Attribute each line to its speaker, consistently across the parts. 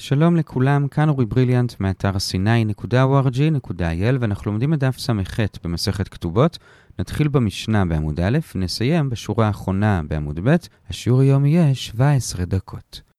Speaker 1: שלום לכולם, כאן אורי בריליאנט מאתר ה-c9.org.il ואנחנו לומדים את דף ס"ח במסכת כתובות. נתחיל במשנה בעמוד א' ונסיים בשורה האחרונה בעמוד ב'. השיעור היום יהיה 17 דקות.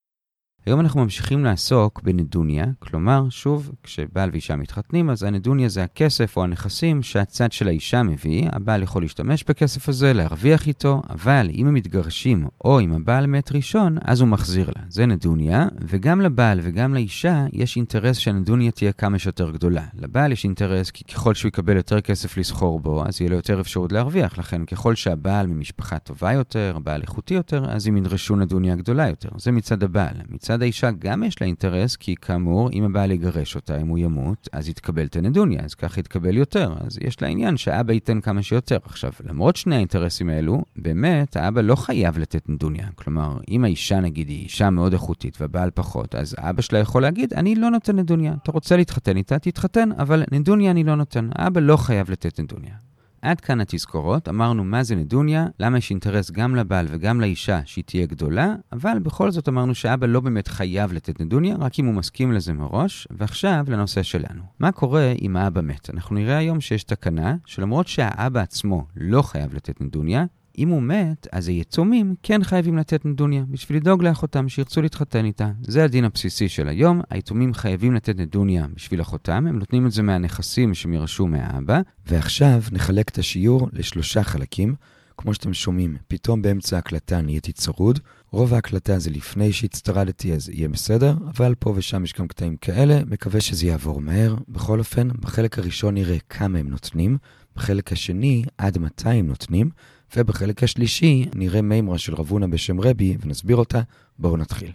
Speaker 1: היום אנחנו ממשיכים לעסוק בנדוניה, כלומר, שוב, כשבעל ואישה מתחתנים, אז הנדוניה זה הכסף או הנכסים שהצד של האישה מביא, הבעל יכול להשתמש בכסף הזה, להרוויח איתו, אבל אם הם מתגרשים או אם הבעל מת ראשון, אז הוא מחזיר לה. זה נדוניה, וגם לבעל וגם לאישה יש אינטרס שהנדוניה תהיה כמה שיותר גדולה. לבעל יש אינטרס כי ככל שהוא יקבל יותר כסף לסחור בו, אז יהיה לו יותר אפשרות להרוויח, לכן ככל שהבעל ממשפחה טובה יותר, הבעל איכותי יותר, אז הם ידרשו נדוניה גדולה יותר. זה מצד הבעל. מצד מצד האישה גם יש לה אינטרס, כי כאמור, אם הבעל יגרש אותה, אם הוא ימות, אז יתקבל את הנדוניה, אז ככה יתקבל יותר. אז יש לה עניין שהאבא ייתן כמה שיותר. עכשיו, למרות שני האינטרסים האלו, באמת, האבא לא חייב לתת נדוניה. כלומר, אם האישה, נגיד, היא אישה מאוד איכותית והבעל פחות, אז האבא שלה יכול להגיד, אני לא נותן נדוניה. אתה רוצה להתחתן איתה, תתחתן, אבל נדוניה אני לא נותן. האבא לא חייב לתת נדוניה. עד כאן התזכורות, אמרנו מה זה נדוניה, למה יש אינטרס גם לבעל וגם לאישה שהיא תהיה גדולה, אבל בכל זאת אמרנו שאבא לא באמת חייב לתת נדוניה, רק אם הוא מסכים לזה מראש, ועכשיו לנושא שלנו. מה קורה אם האבא מת? אנחנו נראה היום שיש תקנה שלמרות שהאבא עצמו לא חייב לתת נדוניה, אם הוא מת, אז היתומים כן חייבים לתת נדוניה, בשביל לדאוג לאחותם שירצו להתחתן איתה. זה הדין הבסיסי של היום, היתומים חייבים לתת נדוניה בשביל אחותם, הם נותנים את זה מהנכסים שהם ירשו מהאבא. ועכשיו נחלק את השיעור לשלושה חלקים. כמו שאתם שומעים, פתאום באמצע ההקלטה נהייתי צרוד. רוב ההקלטה זה לפני שהצטרדתי, אז יהיה בסדר, אבל פה ושם יש גם קטעים כאלה, מקווה שזה יעבור מהר. בכל אופן, בחלק הראשון נראה כמה הם נותנים, בחלק השני, עד מתי הם נותנים, ובחלק השלישי נראה מימרה של רבונה בשם רבי ונסביר אותה. בואו נתחיל.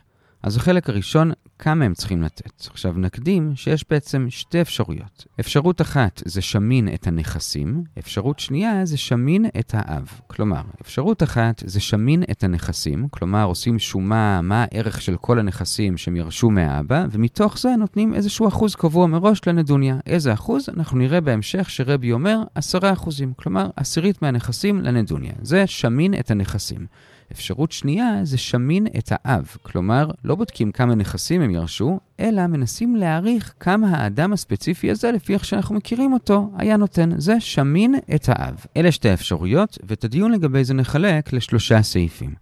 Speaker 1: אז החלק הראשון, כמה הם צריכים לתת. עכשיו נקדים שיש בעצם שתי אפשרויות. אפשרות אחת זה שמין את הנכסים, אפשרות שנייה זה שמין את האב. כלומר, אפשרות אחת זה שמין את הנכסים, כלומר עושים שומה מה הערך של כל הנכסים שהם ירשו מהאבא, ומתוך זה נותנים איזשהו אחוז קבוע מראש לנדוניה. איזה אחוז? אנחנו נראה בהמשך שרבי אומר עשרה אחוזים, כלומר עשירית מהנכסים לנדוניה. זה שמין את הנכסים. אפשרות שנייה זה שמין את האב, כלומר, לא בודקים כמה נכסים הם ירשו, אלא מנסים להעריך כמה האדם הספציפי הזה, לפי איך שאנחנו מכירים אותו, היה נותן. זה שמין את האב. אלה שתי האפשרויות, ואת הדיון לגבי זה נחלק לשלושה סעיפים.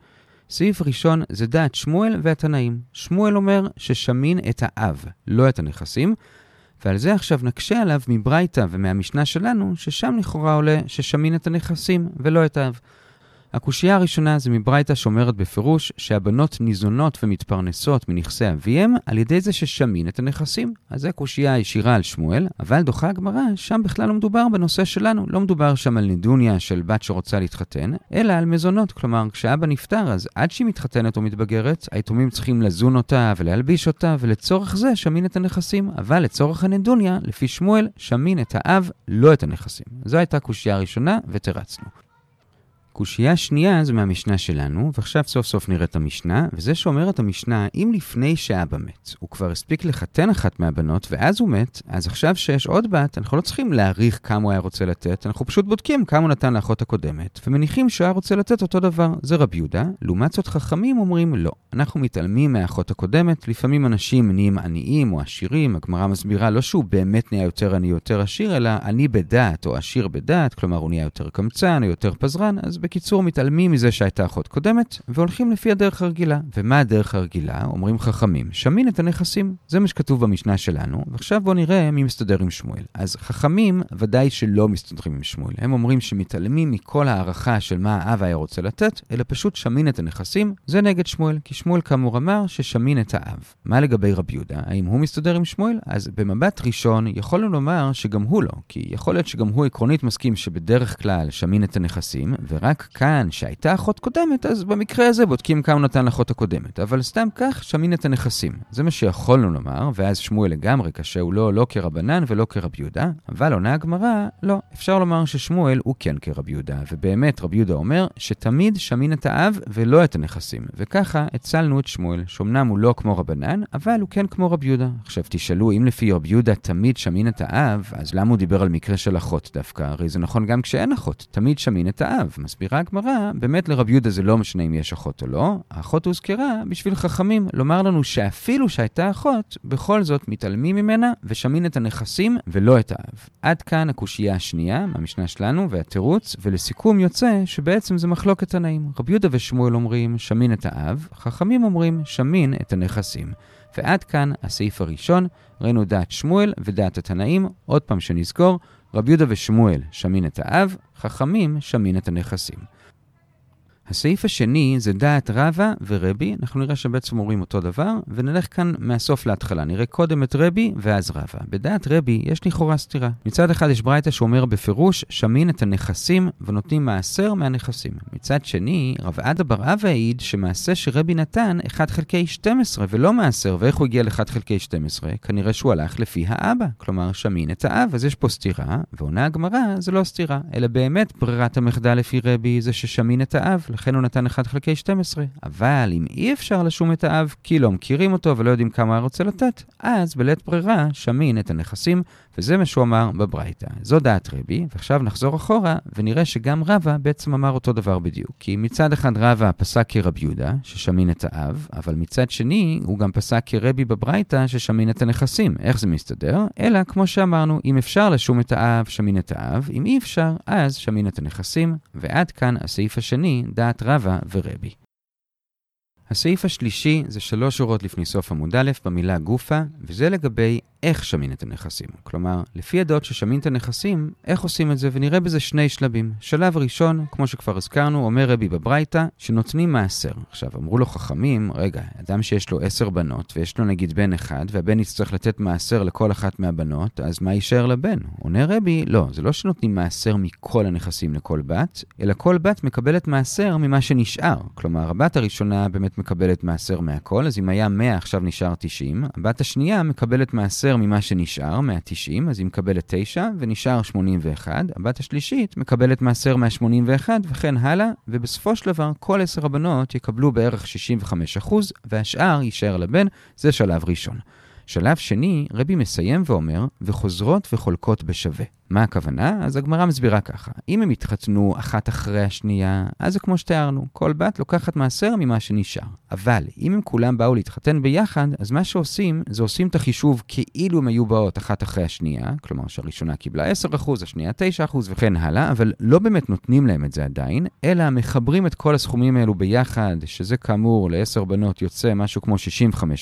Speaker 1: סעיף ראשון זה דעת שמואל והתנאים. שמואל אומר ששמין את האב, לא את הנכסים, ועל זה עכשיו נקשה עליו מברייתא ומהמשנה שלנו, ששם לכאורה עולה ששמין את הנכסים ולא את האב. הקושייה הראשונה זה מברייתא שאומרת בפירוש שהבנות ניזונות ומתפרנסות מנכסי אביהם על ידי זה ששמין את הנכסים. אז זו קושייה ישירה על שמואל, אבל דוחה הגמרא, שם בכלל לא מדובר בנושא שלנו. לא מדובר שם על נידוניה של בת שרוצה להתחתן, אלא על מזונות. כלומר, כשאבא נפטר, אז עד שהיא מתחתנת או מתבגרת, היתומים צריכים לזון אותה ולהלביש אותה, ולצורך זה שמין את הנכסים. אבל לצורך הנדוניה, לפי שמואל, שמין את האב, לא את הנכסים. זו הייתה קושייה הראשונה, ותרצנו. קושייה שנייה זה מהמשנה שלנו, ועכשיו סוף סוף נראה את המשנה, וזה שאומרת המשנה, אם לפני שאבא מת, הוא כבר הספיק לחתן אחת מהבנות, ואז הוא מת, אז עכשיו שיש עוד בת, אנחנו לא צריכים להעריך כמה הוא היה רוצה לתת, אנחנו פשוט בודקים כמה הוא נתן לאחות הקודמת, ומניחים שהוא היה רוצה לתת אותו דבר. זה רבי יהודה. לעומת זאת חכמים אומרים לא. אנחנו מתעלמים מהאחות הקודמת, לפעמים אנשים נהיים עניים או עשירים, הגמרא מסבירה לא שהוא באמת נהיה יותר עני או יותר עשיר, אלא עני בדעת או עשיר בדעת, כלומר הוא נהיה יותר קמצן או יותר פזרן, אז בקיצור, מתעלמים מזה שהייתה אחות קודמת, והולכים לפי הדרך הרגילה. ומה הדרך הרגילה? אומרים חכמים, שמין את הנכסים. זה מה שכתוב במשנה שלנו, ועכשיו בואו נראה מי מסתדר עם שמואל. אז חכמים ודאי שלא מסתדרים עם שמואל. הם אומרים שמתעלמים מכל הערכה של מה האב היה רוצה לתת, אלא פשוט שמין את הנכסים. זה נגד שמואל, כי שמואל כאמור אמר ששמין את האב. מה לגבי רבי יהודה? האם הוא מסתדר עם שמואל? אז במבט ראשון יכולנו לומר שגם הוא לא, כי יכול להיות שגם הוא עקרונית מסכים שבדרך כלל שמין את הנכסים, ורק רק כאן, שהייתה אחות קודמת, אז במקרה הזה בודקים כמה נתן לאחות הקודמת. אבל סתם כך, שמין את הנכסים. זה מה שיכולנו לומר, ואז שמואל לגמרי קשה, הוא לא, לא כרבנן ולא כרבי יהודה, אבל עונה הגמרא, לא. אפשר לומר ששמואל הוא כן כרבי יהודה, ובאמת רבי יהודה אומר שתמיד שמין את האב ולא את הנכסים. וככה הצלנו את שמואל, שאומנם הוא לא כמו רבנן, אבל הוא כן כמו רבי יהודה. עכשיו תשאלו, אם לפי רבי יהודה תמיד שמין את האב, אז למה הוא דיבר על מקרה של אחות דווקא? הרי זה נכון גם כשאין אחות, תמיד שמין את האב. מסביר מסבירה הגמרא, באמת לרב יהודה זה לא משנה אם יש אחות או לא, האחות הוזכרה בשביל חכמים לומר לנו שאפילו שהייתה אחות, בכל זאת מתעלמים ממנה ושמין את הנכסים ולא את האב. עד כאן הקושייה השנייה מהמשנה שלנו והתירוץ, ולסיכום יוצא שבעצם זה מחלוקת תנאים. רב יהודה ושמואל אומרים שמין את האב, חכמים אומרים שמין את הנכסים. ועד כאן הסעיף הראשון, ראינו דעת שמואל ודעת התנאים, עוד פעם שנזכור, רב יהודה ושמואל שמין את האב, חכמים שמין את הנכסים. הסעיף השני זה דעת רבא ורבי, אנחנו נראה שבעצם אומרים אותו דבר, ונלך כאן מהסוף להתחלה. נראה קודם את רבי ואז רבא. בדעת רבי יש לכאורה סתירה. מצד אחד יש ברייתא שאומר בפירוש, שמין את הנכסים ונותנים מעשר מהנכסים. מצד שני, רב עדה בר אבא העיד שמעשה שרבי נתן 1 חלקי 12 ולא מעשר, ואיך הוא הגיע ל-1 חלקי 12? כנראה שהוא הלך לפי האבא, כלומר שמין את האב, אז יש פה סתירה, ועונה הגמרא זה לא סתירה, אלא באמת ברירת המחדל לפי רבי זה ששמין את האב. לכן הוא נתן 1 חלקי 12. אבל אם אי אפשר לשום את האב, כי לא מכירים אותו ולא יודעים כמה הוא רוצה לתת, אז בלית ברירה שמין את הנכסים, וזה מה שהוא אמר בברייתא. זו דעת רבי, ועכשיו נחזור אחורה ונראה שגם רבא בעצם אמר אותו דבר בדיוק. כי מצד אחד רבא פסק כרב יהודה, ששמין את האב, אבל מצד שני הוא גם פסק כרבי בברייתא, ששמין את הנכסים. איך זה מסתדר? אלא, כמו שאמרנו, אם אפשר לשום את האב, שמין את האב, אם אי אפשר, אז שמין את הנכסים, ועד כאן הסעיף השני, דעת רבא ורבי. הסעיף השלישי זה שלוש שורות לפני סוף עמוד א' במילה גופה, וזה לגבי איך שמין את הנכסים. כלומר, לפי הדעות ששמין את הנכסים, איך עושים את זה, ונראה בזה שני שלבים. שלב ראשון, כמו שכבר הזכרנו, אומר רבי בברייתא, שנותנים מעשר. עכשיו, אמרו לו חכמים, רגע, אדם שיש לו עשר בנות, ויש לו נגיד בן אחד, והבן יצטרך לתת מעשר לכל אחת מהבנות, אז מה יישאר לבן? עונה רבי, לא, זה לא שנותנים מעשר מכל הנכסים לכל בת, אלא כל בת מקבלת מעשר ממה שנשאר. כלומר, הבת הראשונה באמת מקבלת מעשר מהכל, אז אם היה 100, עכשיו נשאר 90. הבת השנייה מקבלת מעשר ממה שנשאר, 190, אז היא מקבלת 9, ונשאר 81. הבת השלישית מקבלת מעשר מה-81, וכן הלאה, ובסופו של דבר, כל 10 הבנות יקבלו בערך 65%, והשאר יישאר לבן, זה שלב ראשון. שלב שני, רבי מסיים ואומר, וחוזרות וחולקות בשווה. מה הכוונה? אז הגמרא מסבירה ככה. אם הם התחתנו אחת אחרי השנייה, אז זה כמו שתיארנו, כל בת לוקחת מעשר ממה שנשאר. אבל אם הם כולם באו להתחתן ביחד, אז מה שעושים, זה עושים את החישוב כאילו הם היו באות אחת אחרי השנייה, כלומר שהראשונה קיבלה 10%, השנייה 9% וכן הלאה, אבל לא באמת נותנים להם את זה עדיין, אלא מחברים את כל הסכומים האלו ביחד, שזה כאמור לעשר בנות יוצא משהו כמו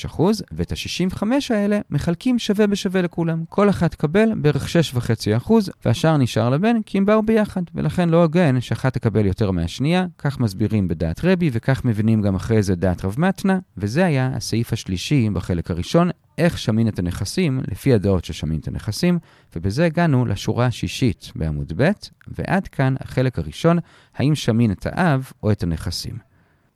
Speaker 1: 65%, ואת ה-65 האלה מחלקים שווה בשווה לכולם. כל אחת תקבל בערך 6.5%, והשאר נשאר לבן כי הם באו ביחד, ולכן לא הוגן שאחת תקבל יותר מהשנייה, כך מסבירים בדעת רבי וכך מבינים גם אחרי זה דעת רב מתנה, וזה היה הסעיף השלישי בחלק הראשון, איך שמין את הנכסים לפי הדעות ששמין את הנכסים, ובזה הגענו לשורה השישית בעמוד ב', ועד כאן החלק הראשון, האם שמין את האב או את הנכסים.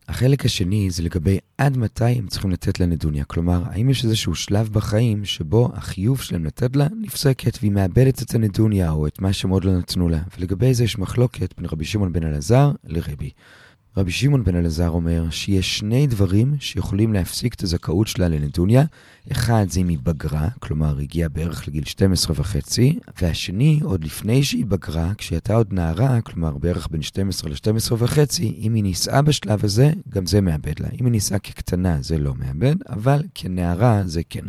Speaker 2: החלק השני זה לגבי עד מתי הם צריכים לתת לה נדוניה. כלומר, האם יש איזשהו שלב בחיים שבו החיוב שלהם לתת לה נפסקת והיא מאבדת את הנדוניה או את מה שהם עוד לא נתנו לה. ולגבי זה יש מחלוקת בין רבי שמעון בן אלעזר לרבי. רבי שמעון בן אלעזר אומר שיש שני דברים שיכולים להפסיק את הזכאות שלה לנדוניה. אחד זה אם היא בגרה, כלומר הגיעה בערך לגיל 12 וחצי, והשני, עוד לפני שהיא בגרה, כשהייתה עוד נערה, כלומר בערך בין 12 ל-12 וחצי, אם היא נישאה בשלב הזה, גם זה מאבד לה. אם היא נישאה כקטנה זה לא מאבד, אבל כנערה זה כן.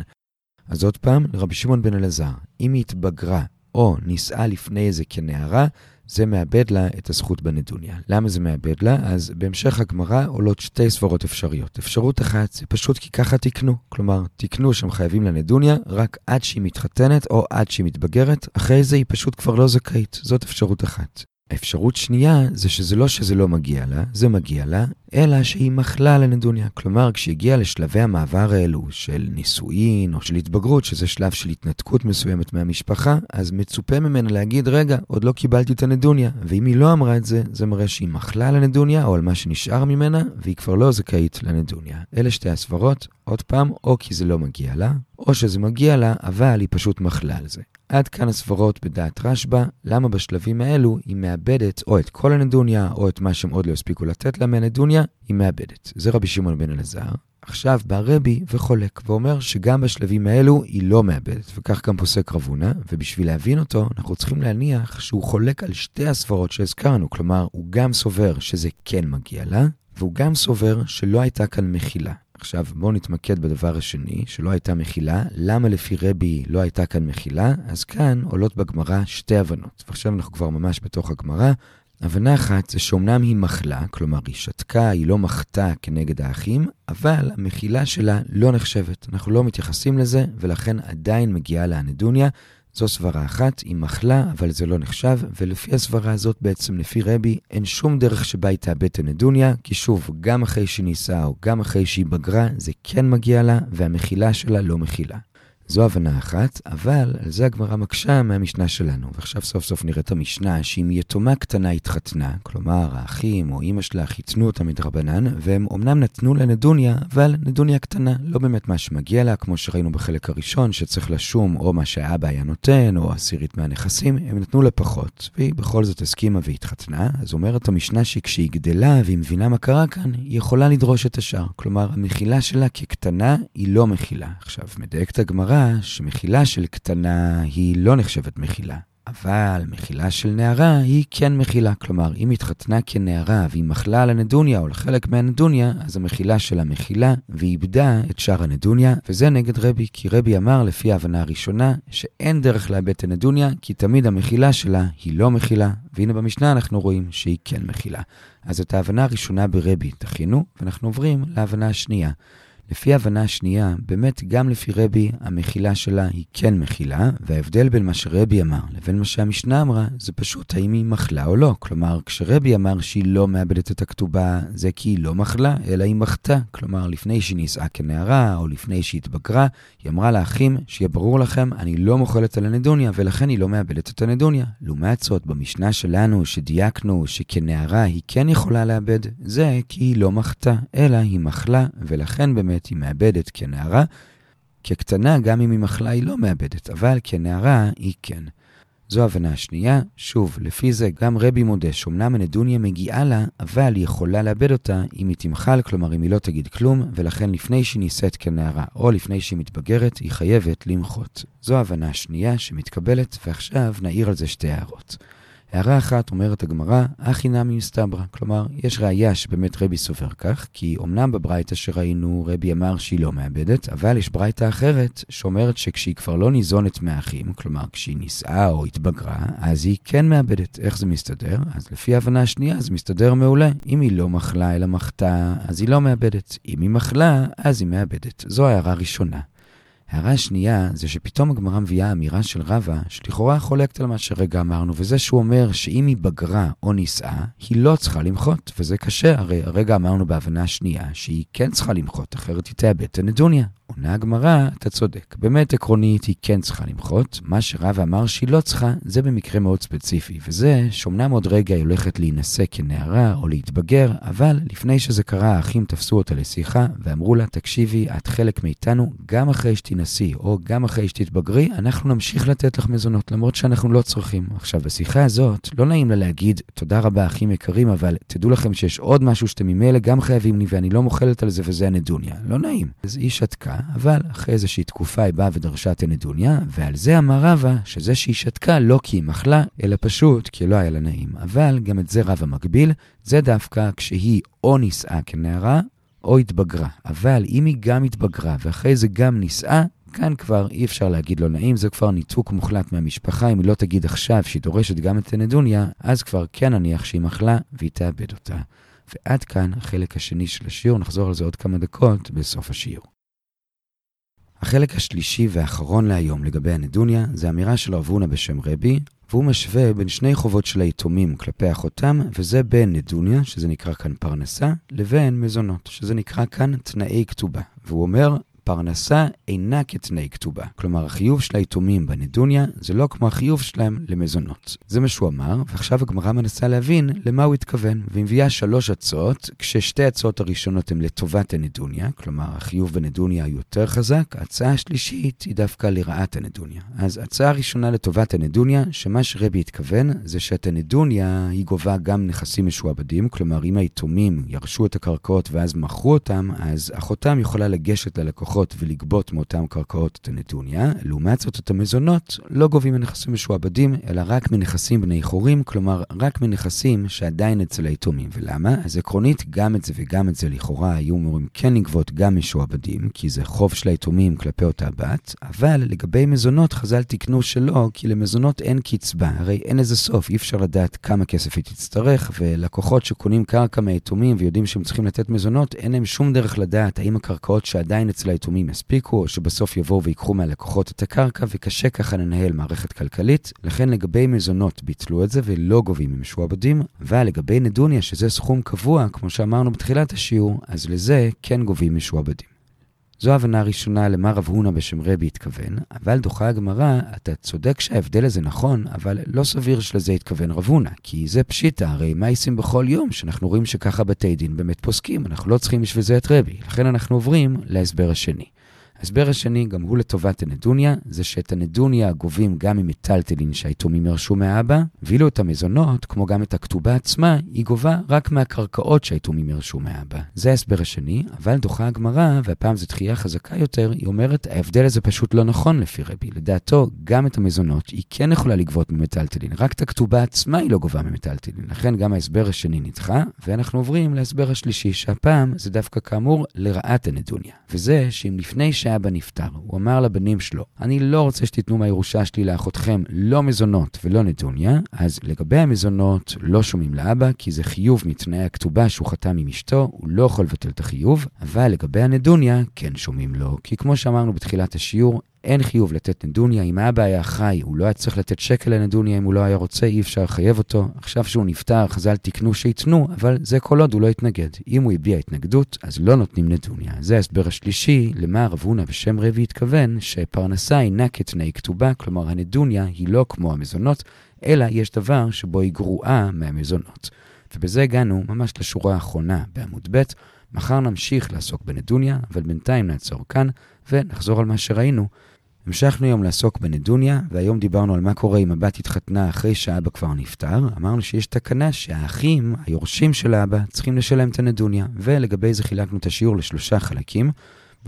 Speaker 2: אז עוד פעם, לרבי שמעון בן אלעזר, אם היא התבגרה או נישאה לפני זה כנערה, זה מאבד לה את הזכות בנדוניה. למה זה מאבד לה? אז בהמשך הגמרא עולות שתי סברות אפשריות. אפשרות אחת זה פשוט כי ככה תקנו. כלומר, תקנו שהם חייבים לנדוניה רק עד שהיא מתחתנת או עד שהיא מתבגרת, אחרי זה היא פשוט כבר לא זכאית. זאת אפשרות אחת. האפשרות שנייה זה שזה לא שזה לא מגיע לה, זה מגיע לה, אלא שהיא מחלה לנדוניה. כלומר, כשהגיעה לשלבי המעבר האלו של נישואין או של התבגרות, שזה שלב של התנתקות מסוימת מהמשפחה, אז מצופה ממנה להגיד, רגע, עוד לא קיבלתי את הנדוניה. ואם היא לא אמרה את זה, זה מראה שהיא מחלה לנדוניה או על מה שנשאר ממנה, והיא כבר לא זכאית לנדוניה. אלה שתי הסברות, עוד פעם, או כי זה לא מגיע לה, או שזה מגיע לה, אבל היא פשוט מחלה על זה. עד כאן הסברות בדעת רשב"א, למה בשלבים האלו היא מאבדת או את כל הנדוניה, או את מה שהם עוד לא הספיקו לתת לה מהנדוניה, היא מאבדת. זה רבי שמעון בן אלעזר. עכשיו בא רבי וחולק, ואומר שגם בשלבים האלו היא לא מאבדת, וכך גם פוסק רבונה, ובשביל להבין אותו, אנחנו צריכים להניח שהוא חולק על שתי הסברות שהזכרנו, כלומר, הוא גם סובר שזה כן מגיע לה, והוא גם סובר שלא הייתה כאן מחילה. עכשיו בואו נתמקד בדבר השני, שלא הייתה מחילה. למה לפי רבי לא הייתה כאן מחילה? אז כאן עולות בגמרא שתי הבנות. ועכשיו אנחנו כבר ממש בתוך הגמרא. הבנה אחת זה שאומנם היא מחלה, כלומר היא שתקה, היא לא מחתה כנגד האחים, אבל המחילה שלה לא נחשבת. אנחנו לא מתייחסים לזה, ולכן עדיין מגיעה לה הנדוניה. זו סברה אחת, היא מחלה, אבל זה לא נחשב, ולפי הסברה הזאת בעצם, לפי רבי, אין שום דרך שבה היא תאבד את הנדוניה, כי שוב, גם אחרי שהיא נישאה או גם אחרי שהיא בגרה, זה כן מגיע לה, והמחילה שלה לא מחילה. זו הבנה אחת, אבל על זה הגמרא מקשה מהמשנה שלנו. ועכשיו סוף סוף נראה את המשנה שאם יתומה קטנה התחתנה, כלומר האחים או אמא שלה חיתנו אותה מדרבנן, והם אמנם נתנו לה נדוניה, אבל נדוניה קטנה, לא באמת מה שמגיע לה, כמו שראינו בחלק הראשון, שצריך לשום או מה שהאבא היה נותן, או עשירית מהנכסים, הם נתנו לה פחות, והיא בכל זאת הסכימה והתחתנה, אז אומרת המשנה שכשהיא גדלה והיא מבינה מה קרה כאן, היא יכולה לדרוש את השאר. כלומר, המחילה שלה כקטנה היא לא מחילה. עכשיו, מדייקת הגמרא שמחילה של קטנה היא לא נחשבת מחילה. אבל מחילה של נערה היא כן מחילה. כלומר, אם התחתנה כנערה והיא מחלה על הנדוניה או על חלק מהנדוניה, אז המחילה שלה מחילה והיא איבדה את שאר הנדוניה, וזה נגד רבי, כי רבי אמר, לפי ההבנה הראשונה, שאין דרך לאבד את הנדוניה, כי תמיד המחילה שלה היא לא מחילה, והנה במשנה אנחנו רואים שהיא כן מחילה. אז את ההבנה הראשונה ברבי תכינו, ואנחנו עוברים להבנה השנייה. לפי ההבנה השנייה, באמת גם לפי רבי, המחילה שלה היא כן מחילה, וההבדל בין מה שרבי אמר לבין מה שהמשנה אמרה, זה פשוט האם היא מחלה או לא. כלומר, כשרבי אמר שהיא לא מאבדת את הכתובה, זה כי היא לא מחלה, אלא היא מחתה. כלומר, לפני שהיא נישאה כנערה, או לפני שהיא התבגרה, היא אמרה לאחים, שיהיה ברור לכם, אני לא מוחלת על הנדוניה, ולכן היא לא מאבדת את הנדוניה. לעומת זאת, במשנה שלנו, שדייקנו שכנערה היא כן יכולה לאבד, זה כי היא לא מחתה, אלא היא מחלה, ולכן באמת באמת היא מאבדת כנערה. כקטנה, גם אם היא מחלה, היא לא מאבדת, אבל כנערה היא כן. זו הבנה השנייה. שוב, לפי זה גם רבי מודה שאומנם הנדוניה מגיעה לה, אבל היא יכולה לאבד אותה אם היא תמחל, כלומר אם היא לא תגיד כלום, ולכן לפני שהיא נישאת כנערה, או לפני שהיא מתבגרת, היא חייבת למחות. זו ההבנה השנייה שמתקבלת, ועכשיו נעיר על זה שתי הערות. הערה אחת אומרת הגמרא, הכי נמי מסתברא. כלומר, יש ראייה שבאמת רבי סובר כך, כי אמנם בברייתא שראינו רבי אמר שהיא לא מאבדת, אבל יש ברייתא אחרת שאומרת שכשהיא כבר לא ניזונת מהאחים, כלומר כשהיא נישאה או התבגרה, אז היא כן מאבדת. איך זה מסתדר? אז לפי ההבנה השנייה זה מסתדר מעולה. אם היא לא מחלה אלא מחתה, אז היא לא מאבדת. אם היא מחלה, אז היא מאבדת. זו הערה ראשונה. הערה שנייה זה שפתאום הגמרא מביאה אמירה של רבא, שלכאורה חולקת על מה שרגע אמרנו, וזה שהוא אומר שאם היא בגרה או נישאה, היא לא צריכה למחות, וזה קשה, הרי הרגע אמרנו בהבנה השנייה שהיא כן צריכה למחות, אחרת היא תאבד את הנדוניה. עונה הגמרא, אתה צודק. באמת עקרונית היא כן צריכה למחות. מה שרבא אמר שהיא לא צריכה, זה במקרה מאוד ספציפי. וזה שאומנם עוד רגע היא הולכת להינשא כנערה או להתבגר, אבל לפני שזה קרה, האחים תפסו אותה לשיחה ואמרו לה, תקשיבי, את חלק מאיתנו, גם אחרי שתינשאי או גם אחרי שתתבגרי, אנחנו נמשיך לתת לך מזונות, למרות שאנחנו לא צריכים. עכשיו, בשיחה הזאת, לא נעים לה להגיד, תודה רבה אחים יקרים, אבל תדעו לכם שיש עוד משהו שאתם ממילא גם חייבים לי ואני לא מוחלת על זה וזה הנדוניה. לא נעים. אז היא שתקה, אבל אחרי איזושהי תקופה היא באה ודרשה את הנדוניה, ועל זה אמר רבא, שזה שהיא שתקה לא כי היא מחלה, אלא פשוט כי לא היה לה נעים. אבל גם את זה רבא מגביל, זה דווקא כשהיא או נישאה כנערה, או התבגרה. אבל אם היא גם התבגרה ואחרי זה גם נישאה, כאן כבר אי אפשר להגיד לא נעים, זה כבר ניתוק מוחלט מהמשפחה. אם היא לא תגיד עכשיו שהיא דורשת גם את הנדוניה, אז כבר כן נניח שהיא מחלה והיא תאבד אותה. ועד כאן החלק השני של השיעור, נחזור על זה עוד כמה דקות בסוף השיעור. החלק השלישי והאחרון להיום לגבי הנדוניה זה אמירה של רב הונא בשם רבי, והוא משווה בין שני חובות של היתומים כלפי אחותם, וזה בין נדוניה, שזה נקרא כאן פרנסה, לבין מזונות, שזה נקרא כאן תנאי כתובה. והוא אומר, פרנסה אינה כתנאי כתובה. כלומר, החיוב של היתומים בנדוניה זה לא כמו החיוב שלהם למזונות. זה מה שהוא אמר, ועכשיו הגמרא מנסה להבין למה הוא התכוון, והיא מביאה שלוש הצעות, כששתי הצעות הראשונות הן לטובת הנדוניה, כלומר, החיוב בנדוניה יותר חזק, ההצעה השלישית היא דווקא לרעת הנדוניה. אז הצעה ראשונה לטובת הנדוניה, שמה שרבי התכוון, זה שאת הנדוניה היא גובה גם נכסים משועבדים, כלומר, אם היתומים ירשו את הקרקעות ואז מכרו אותם, אז אחותם יכולה לגשת ללקוחות ולגבות מאותם קרקעות את הנדוניה. לעומת זאת, את המזונות לא גובים מנכסים משועבדים, אלא רק מנכסים בני חורים, כלומר, רק מנכסים שעדיין אצל היתומים. ולמה? אז עקרונית, גם את זה וגם את זה לכאורה היו אמורים כן לגבות גם משועבדים, כי זה חוב של היתומים כלפי אותה בת, אבל לגבי מזונות, חז"ל תיקנו שלא, כי למזונות אין קצבה, הרי אין לזה סוף, אי אפשר לדעת כמה כסף היא תצטרך, ולקוחות שקונים קרקע מהיתומים ויודעים שהם צריכים לתת מזונות, אין להם שום דרך לדעת האם הקרקעות שעדיין אצל היתומים יספיקו, או שבסוף יבואו ויקחו מהלקוחות את הקרקע, וקשה ככה לנהל מערכת כלכלית. לכן לגבי מזונות ביטלו את זה ולא גובים ממשועבדים, אבל לגבי נדוניה, שזה סכום קבוע, כמו שאמרנו בתחילת השיעור, אז לזה כן גובים משועבדים. זו ההבנה הראשונה למה רב הונא בשם רבי התכוון, אבל דוחה הגמרא, אתה צודק שההבדל הזה נכון, אבל לא סביר שלזה התכוון רב הונא, כי זה פשיטא, הרי מה עושים בכל יום, שאנחנו רואים שככה בתי דין באמת פוסקים, אנחנו לא צריכים בשביל זה את רבי, לכן אנחנו עוברים להסבר השני. ההסבר השני, גם הוא לטובת הנדוניה, זה שאת הנדוניה גובים גם ממיטלטלין שהיתומים ירשו מהאבא, ואילו את המזונות, כמו גם את הכתובה עצמה, היא גובה רק מהקרקעות שהיתומים ירשו מהאבא. זה ההסבר השני, אבל דוחה הגמרא, והפעם זו דחייה חזקה יותר, היא אומרת, ההבדל הזה פשוט לא נכון לפי רבי. לדעתו, גם את המזונות היא כן יכולה לגבות ממיטלטלין, רק את הכתובה עצמה היא לא גובה ממיטלטלין. לכן גם ההסבר השני נדחה, ואנחנו עוברים להסבר השלישי, שהפעם זה דווקא כאמור לרעת הנדוניה. וזה שאם לפני ש... שאבא נפטר. הוא אמר לבנים שלו, אני לא רוצה שתיתנו מהירושה שלי לאחותכם לא מזונות ולא נדוניה, אז לגבי המזונות לא שומעים לאבא, כי זה חיוב מתנאי הכתובה שהוא חתם עם אשתו, הוא לא יכול לבטל את החיוב, אבל לגבי הנדוניה כן שומעים לו, כי כמו שאמרנו בתחילת השיעור, אין חיוב לתת נדוניה. אם האבא היה חי, הוא לא היה צריך לתת שקל לנדוניה אם הוא לא היה רוצה, אי אפשר לחייב אותו. עכשיו שהוא נפטר, חז"ל תיקנו שייתנו, אבל זה כל עוד הוא לא התנגד. אם הוא הביע התנגדות, אז לא נותנים נדוניה. זה ההסבר השלישי למה רב הונא בשם רבי התכוון, שפרנסה אינה כתנאי כתובה, כלומר הנדוניה היא לא כמו המזונות, אלא יש דבר שבו היא גרועה מהמזונות. ובזה הגענו ממש לשורה האחרונה בעמוד ב'. מחר נמשיך לעסוק בנדוניה, אבל בינתיים נעצור כאן ונחזור על מה שראינו. המשכנו היום לעסוק בנדוניה, והיום דיברנו על מה קורה אם הבת התחתנה אחרי שהאבא כבר נפטר. אמרנו שיש תקנה שהאחים, היורשים של האבא, צריכים לשלם את הנדוניה, ולגבי זה חילקנו את השיעור לשלושה חלקים.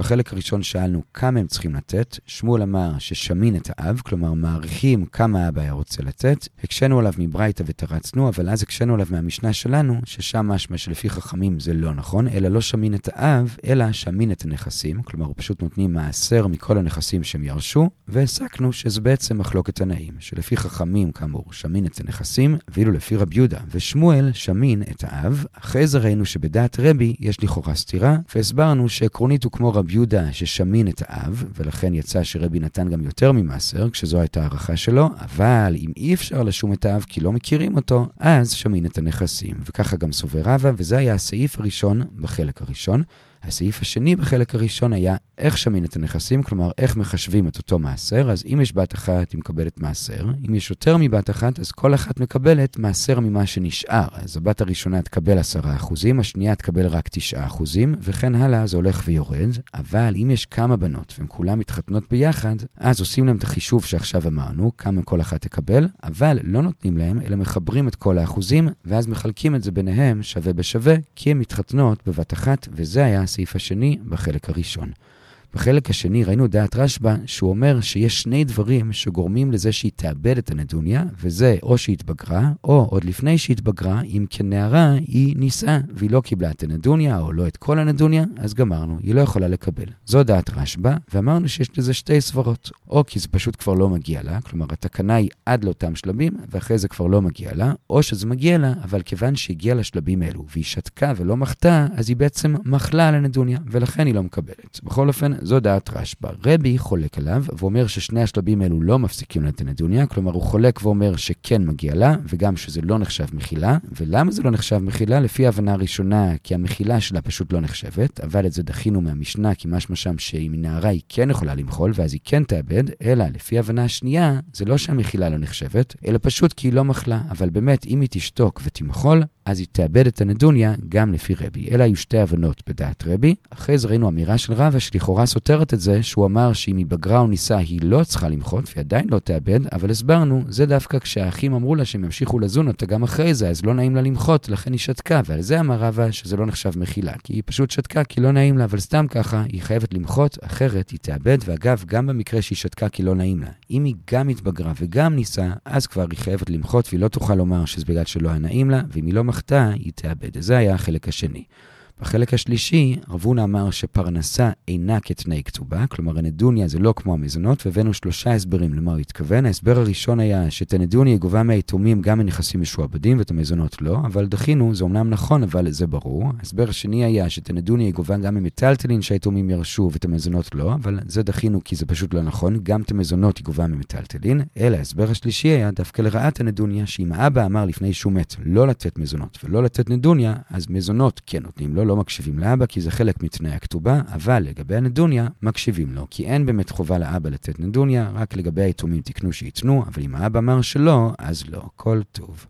Speaker 2: בחלק הראשון שאלנו כמה הם צריכים לתת. שמואל אמר ששמין את האב, כלומר מעריכים כמה האבא היה רוצה לתת. הקשינו עליו מברייתא ותרצנו, אבל אז הקשינו עליו מהמשנה שלנו, ששם משמע שלפי חכמים זה לא נכון, אלא לא שמין את האב, אלא שמין את הנכסים. כלומר, פשוט נותנים מעשר מכל הנכסים שהם ירשו, והסקנו שזה בעצם מחלוקת תנאים, שלפי חכמים, כאמור, שמין את הנכסים, ואילו לפי רבי יהודה ושמואל, שמין את האב. אחרי זה ראינו שבדעת רבי יש לכאורה סתירה, והסברנו שעקרונית הוא כמו רבי יהודה ששמין את האב, ולכן יצא שרבי נתן גם יותר ממעשר, כשזו הייתה הערכה שלו, אבל אם אי אפשר לשום את האב כי לא מכירים אותו, אז שמין את הנכסים. וככה גם סובר רבא, וזה היה הסעיף הראשון בחלק הראשון. הסעיף השני בחלק הראשון היה איך שמין את הנכסים, כלומר איך מחשבים את אותו מעשר, אז אם יש בת אחת היא מקבלת מעשר, אם יש יותר מבת אחת אז כל אחת מקבלת מעשר ממה שנשאר. אז הבת הראשונה תקבל 10%, השנייה תקבל רק 9%, וכן הלאה זה הולך ויורד, אבל אם יש כמה בנות והן כולן מתחתנות ביחד, אז עושים להם את החישוב שעכשיו אמרנו, כמה כל אחת תקבל, אבל לא נותנים להם, אלא מחברים את כל האחוזים, ואז מחלקים את זה ביניהם שווה בשווה, כי הן מתחתנות בבת אחת, וזה היה הסעיף השני בחלק הראשון. בחלק השני ראינו דעת רשב"א, שהוא אומר שיש שני דברים שגורמים לזה שהיא תאבד את הנדוניה, וזה או שהיא התבגרה, או עוד לפני שהיא התבגרה, אם כנערה היא נישאה והיא לא קיבלה את הנדוניה, או לא את כל הנדוניה, אז גמרנו, היא לא יכולה לקבל. זו דעת רשב"א, ואמרנו שיש לזה שתי סברות. או כי זה פשוט כבר לא מגיע לה, כלומר התקנה היא עד לאותם שלבים, ואחרי זה כבר לא מגיע לה, או שזה מגיע לה, אבל כיוון שהגיעה לשלבים אלו, והיא שתקה ולא מחתה, אז היא בעצם מחלה על הנדוניה, ולכן היא לא מקבלת. בכל אופן, זו דעת רשב"א. רבי חולק עליו ואומר ששני השלבים האלו לא מפסיקים לה את כלומר הוא חולק ואומר שכן מגיע לה, וגם שזה לא נחשב מחילה. ולמה זה לא נחשב מחילה? לפי ההבנה הראשונה, כי המחילה שלה פשוט לא נחשבת, אבל את זה דחינו מהמשנה, כי משמע שם שאם נערה היא כן יכולה למחול, ואז היא כן תאבד, אלא לפי ההבנה השנייה, זה לא שהמחילה לא נחשבת, אלא פשוט כי היא לא מחלה. אבל באמת, אם היא תשתוק ותמחול, אז היא תאבד את הנדוניה גם לפי רבי. אלה היו שתי הבנות בדעת רבי. אחרי זה ראינו אמירה של רבא שלכאורה סותרת את זה, שהוא אמר שאם היא בגרה או ניסה היא לא צריכה למחות, והיא עדיין לא תאבד, אבל הסברנו, זה דווקא כשהאחים אמרו לה שהם ימשיכו לזון אותה גם אחרי זה, אז לא נעים לה למחות, לכן היא שתקה, ועל זה אמר רבא שזה לא נחשב מחילה, כי היא פשוט שתקה כי לא נעים לה, אבל סתם ככה, היא חייבת למחות, אחרת היא תאבד, ואגב, גם במקרה שהיא שתקה כי לא נעים לה. אם היא גם התבגרה וגם ניסה, אז כבר היא חייבת למחות, והיא לא תוכל לומר שזה בגלל שלא היה נעים לה, ואם היא לא מחתה, היא תאבד. זה היה החלק השני. בחלק השלישי, רב הונא אמר שפרנסה אינה כתנאי כתובה, כלומר הנדוניה זה לא כמו המזונות, והבאנו שלושה הסברים למה הוא התכוון. ההסבר הראשון היה שאת הנדוניה גובה מהיתומים גם מנכסים משועבדים ואת המזונות לא, אבל דחינו, זה אמנם נכון, אבל זה ברור. ההסבר השני היה שאת הנדוניה גובה גם ממטלטלין שהיתומים ירשו ואת המזונות לא, אבל זה דחינו כי זה פשוט לא נכון, גם את המזונות היא גובה ממטלטלין, אלא ההסבר השלישי היה דווקא לרעת הנדוניה, שאם האבא אמר לפני שהוא מת לא לתת מזונות ולא לתת נדוניה, אז מזונות כן נותנים לו, לא מקשיבים לאבא כי זה חלק מתנאי הכתובה, אבל לגבי הנדוניה, מקשיבים לו, כי אין באמת חובה לאבא לתת נדוניה, רק לגבי היתומים תקנו שייתנו, אבל אם האבא אמר שלא, אז לא, כל טוב.